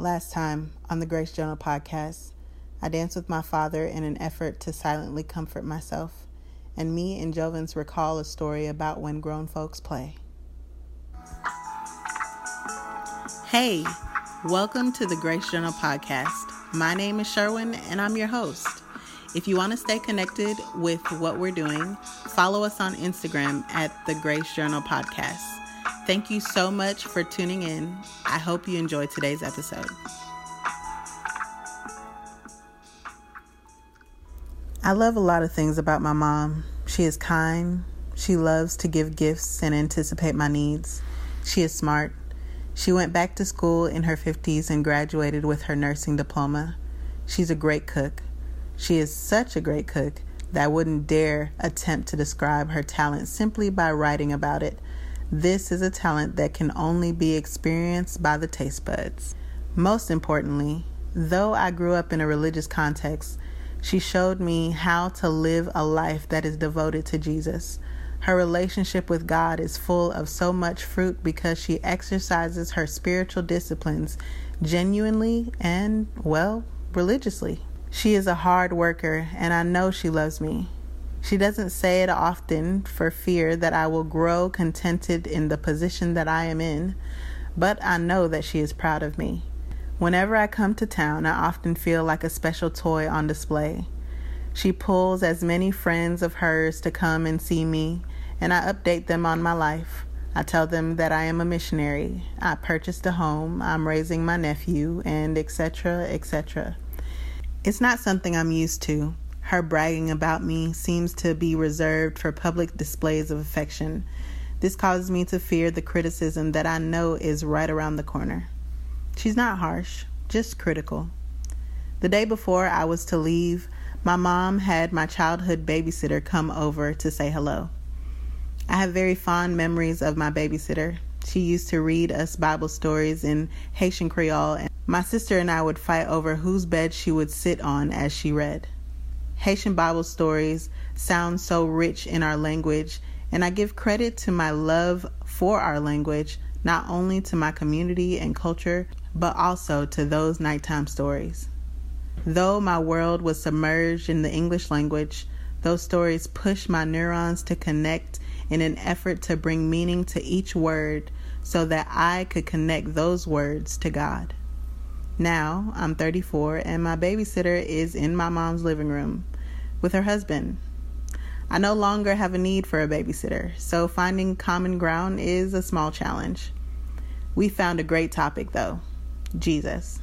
Last time on the Grace Journal podcast, I danced with my father in an effort to silently comfort myself, and me and Jovens recall a story about when grown folks play. Hey, welcome to the Grace Journal podcast. My name is Sherwin, and I'm your host. If you want to stay connected with what we're doing, follow us on Instagram at the Grace Journal Podcast. Thank you so much for tuning in. I hope you enjoyed today's episode. I love a lot of things about my mom. She is kind. She loves to give gifts and anticipate my needs. She is smart. She went back to school in her 50s and graduated with her nursing diploma. She's a great cook. She is such a great cook that I wouldn't dare attempt to describe her talent simply by writing about it. This is a talent that can only be experienced by the taste buds. Most importantly, though I grew up in a religious context, she showed me how to live a life that is devoted to Jesus. Her relationship with God is full of so much fruit because she exercises her spiritual disciplines genuinely and, well, religiously. She is a hard worker, and I know she loves me. She doesn't say it often for fear that I will grow contented in the position that I am in, but I know that she is proud of me. Whenever I come to town, I often feel like a special toy on display. She pulls as many friends of hers to come and see me, and I update them on my life. I tell them that I am a missionary. I purchased a home, I'm raising my nephew, and etc., etc. It's not something I'm used to. Her bragging about me seems to be reserved for public displays of affection. This causes me to fear the criticism that I know is right around the corner. She's not harsh, just critical. The day before I was to leave, my mom had my childhood babysitter come over to say hello. I have very fond memories of my babysitter. She used to read us Bible stories in Haitian Creole, and my sister and I would fight over whose bed she would sit on as she read. Haitian Bible stories sound so rich in our language, and I give credit to my love for our language, not only to my community and culture, but also to those nighttime stories. Though my world was submerged in the English language, those stories pushed my neurons to connect in an effort to bring meaning to each word so that I could connect those words to God. Now I'm 34 and my babysitter is in my mom's living room with her husband. I no longer have a need for a babysitter, so finding common ground is a small challenge. We found a great topic though Jesus.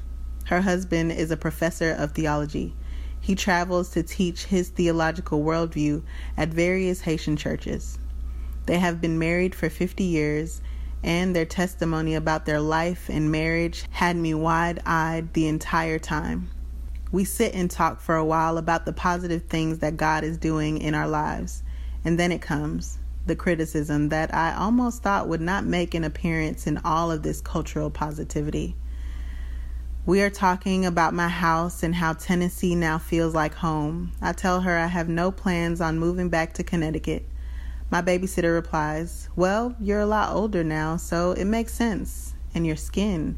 Her husband is a professor of theology. He travels to teach his theological worldview at various Haitian churches. They have been married for 50 years, and their testimony about their life and marriage had me wide eyed the entire time. We sit and talk for a while about the positive things that God is doing in our lives, and then it comes the criticism that I almost thought would not make an appearance in all of this cultural positivity. We are talking about my house and how Tennessee now feels like home. I tell her I have no plans on moving back to Connecticut. My babysitter replies, Well, you're a lot older now, so it makes sense. And your skin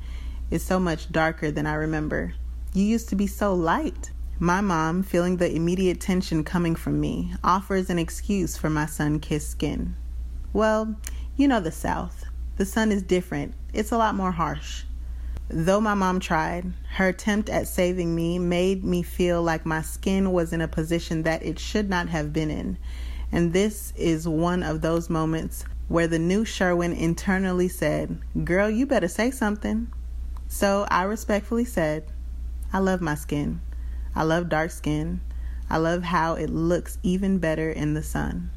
is so much darker than I remember. You used to be so light. My mom, feeling the immediate tension coming from me, offers an excuse for my sun kissed skin. Well, you know the South. The sun is different, it's a lot more harsh. Though my mom tried, her attempt at saving me made me feel like my skin was in a position that it should not have been in. And this is one of those moments where the new Sherwin internally said, Girl, you better say something. So I respectfully said, I love my skin. I love dark skin. I love how it looks even better in the sun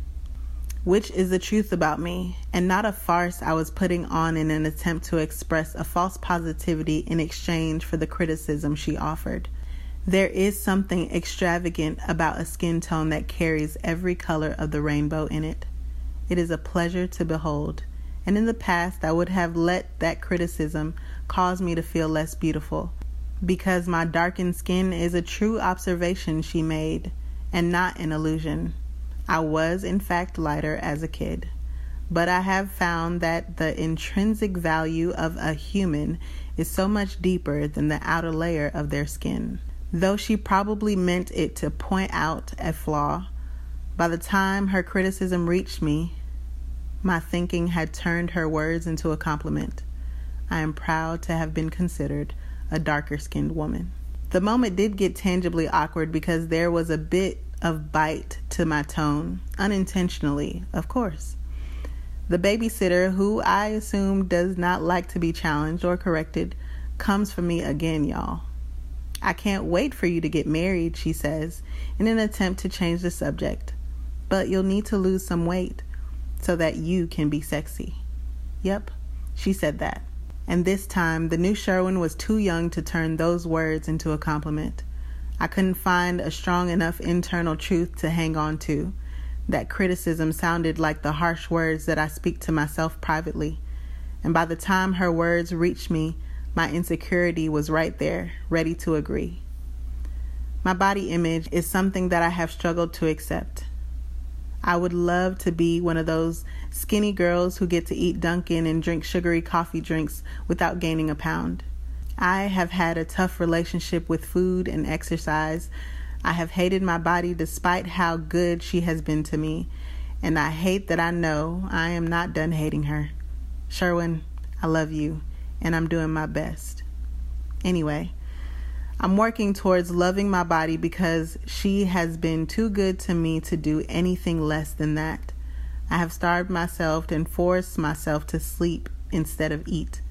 which is the truth about me, and not a farce I was putting on in an attempt to express a false positivity in exchange for the criticism she offered. There is something extravagant about a skin tone that carries every color of the rainbow in it. It is a pleasure to behold, and in the past I would have let that criticism cause me to feel less beautiful, because my darkened skin is a true observation she made, and not an illusion. I was, in fact, lighter as a kid. But I have found that the intrinsic value of a human is so much deeper than the outer layer of their skin. Though she probably meant it to point out a flaw, by the time her criticism reached me, my thinking had turned her words into a compliment. I am proud to have been considered a darker skinned woman. The moment did get tangibly awkward because there was a bit of bite to my tone, unintentionally, of course. The babysitter, who I assume does not like to be challenged or corrected, comes for me again, y'all. I can't wait for you to get married, she says, in an attempt to change the subject. But you'll need to lose some weight so that you can be sexy. Yep, she said that. And this time, the new Sherwin was too young to turn those words into a compliment. I couldn't find a strong enough internal truth to hang on to. That criticism sounded like the harsh words that I speak to myself privately. And by the time her words reached me, my insecurity was right there, ready to agree. My body image is something that I have struggled to accept. I would love to be one of those skinny girls who get to eat Dunkin' and drink sugary coffee drinks without gaining a pound. I have had a tough relationship with food and exercise. I have hated my body despite how good she has been to me, and I hate that I know I am not done hating her. Sherwin, I love you, and I'm doing my best. Anyway, I'm working towards loving my body because she has been too good to me to do anything less than that. I have starved myself and forced myself to sleep instead of eat.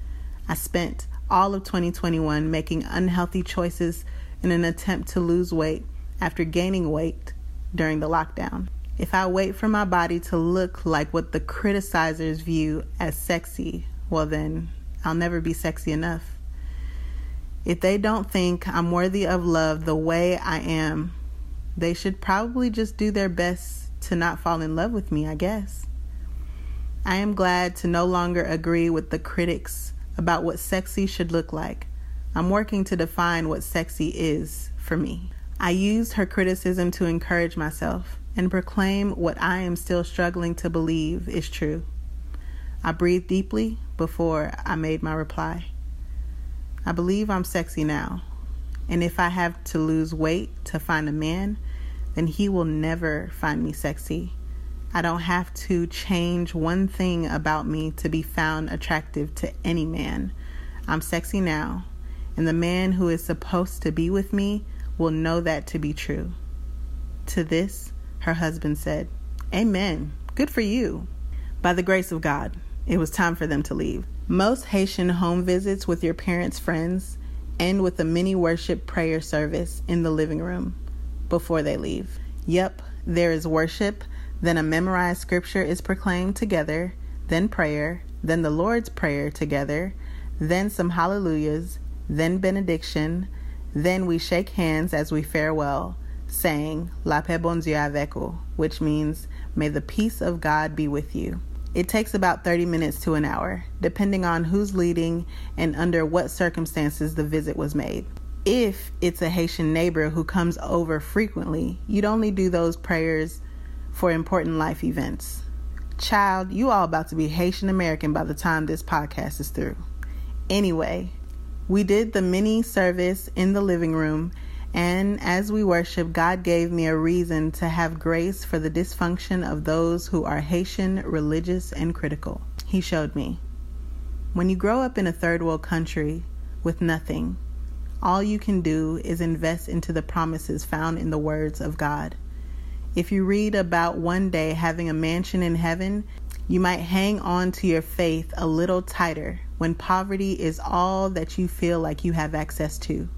I spent all of 2021 making unhealthy choices in an attempt to lose weight after gaining weight during the lockdown. If I wait for my body to look like what the criticizers view as sexy, well, then I'll never be sexy enough. If they don't think I'm worthy of love the way I am, they should probably just do their best to not fall in love with me, I guess. I am glad to no longer agree with the critics about what sexy should look like. I'm working to define what sexy is for me. I used her criticism to encourage myself and proclaim what I am still struggling to believe is true. I breathed deeply before I made my reply. I believe I'm sexy now. And if I have to lose weight to find a man, then he will never find me sexy. I don't have to change one thing about me to be found attractive to any man. I'm sexy now, and the man who is supposed to be with me will know that to be true. To this, her husband said, Amen. Good for you. By the grace of God, it was time for them to leave. Most Haitian home visits with your parents' friends end with a mini worship prayer service in the living room before they leave. Yep, there is worship, then a memorized scripture is proclaimed together, then prayer, then the Lord's Prayer together, then some hallelujahs, then benediction, then we shake hands as we farewell, saying, La paix bon Dieu avec vous, which means, May the peace of God be with you. It takes about 30 minutes to an hour, depending on who's leading and under what circumstances the visit was made. If it's a Haitian neighbor who comes over frequently, you'd only do those prayers for important life events. Child, you all about to be Haitian American by the time this podcast is through. Anyway, we did the mini service in the living room and as we worship, God gave me a reason to have grace for the dysfunction of those who are Haitian, religious, and critical. He showed me. When you grow up in a third world country with nothing, all you can do is invest into the promises found in the words of God. If you read about one day having a mansion in heaven, you might hang on to your faith a little tighter when poverty is all that you feel like you have access to.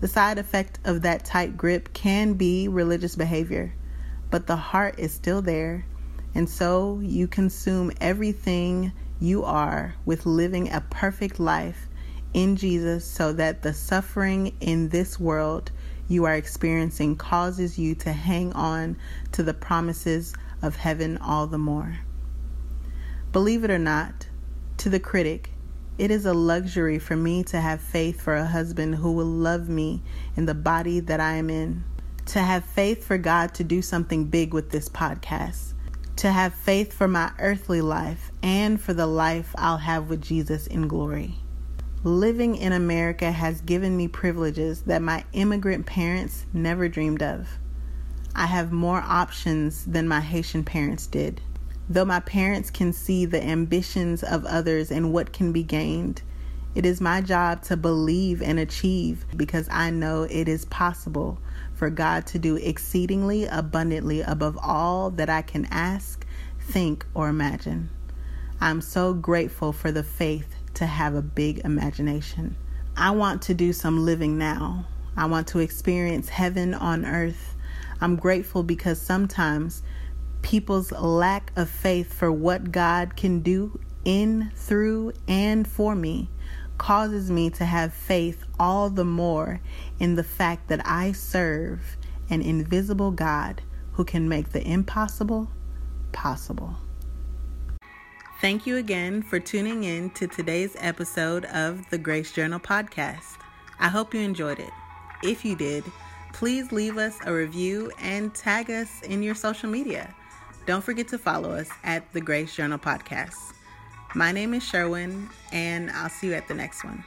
The side effect of that tight grip can be religious behavior, but the heart is still there, and so you consume everything you are with living a perfect life in Jesus so that the suffering in this world you are experiencing causes you to hang on to the promises of heaven all the more. Believe it or not, to the critic, it is a luxury for me to have faith for a husband who will love me in the body that I am in. To have faith for God to do something big with this podcast. To have faith for my earthly life and for the life I'll have with Jesus in glory. Living in America has given me privileges that my immigrant parents never dreamed of. I have more options than my Haitian parents did. Though my parents can see the ambitions of others and what can be gained, it is my job to believe and achieve because I know it is possible for God to do exceedingly abundantly above all that I can ask, think, or imagine. I'm so grateful for the faith to have a big imagination. I want to do some living now. I want to experience heaven on earth. I'm grateful because sometimes people's lack of faith for what God can do in, through, and for me causes me to have faith all the more in the fact that I serve an invisible God who can make the impossible possible. Thank you again for tuning in to today's episode of the Grace Journal podcast. I hope you enjoyed it. If you did, please leave us a review and tag us in your social media. Don't forget to follow us at the Grace Journal podcast. My name is Sherwin, and I'll see you at the next one.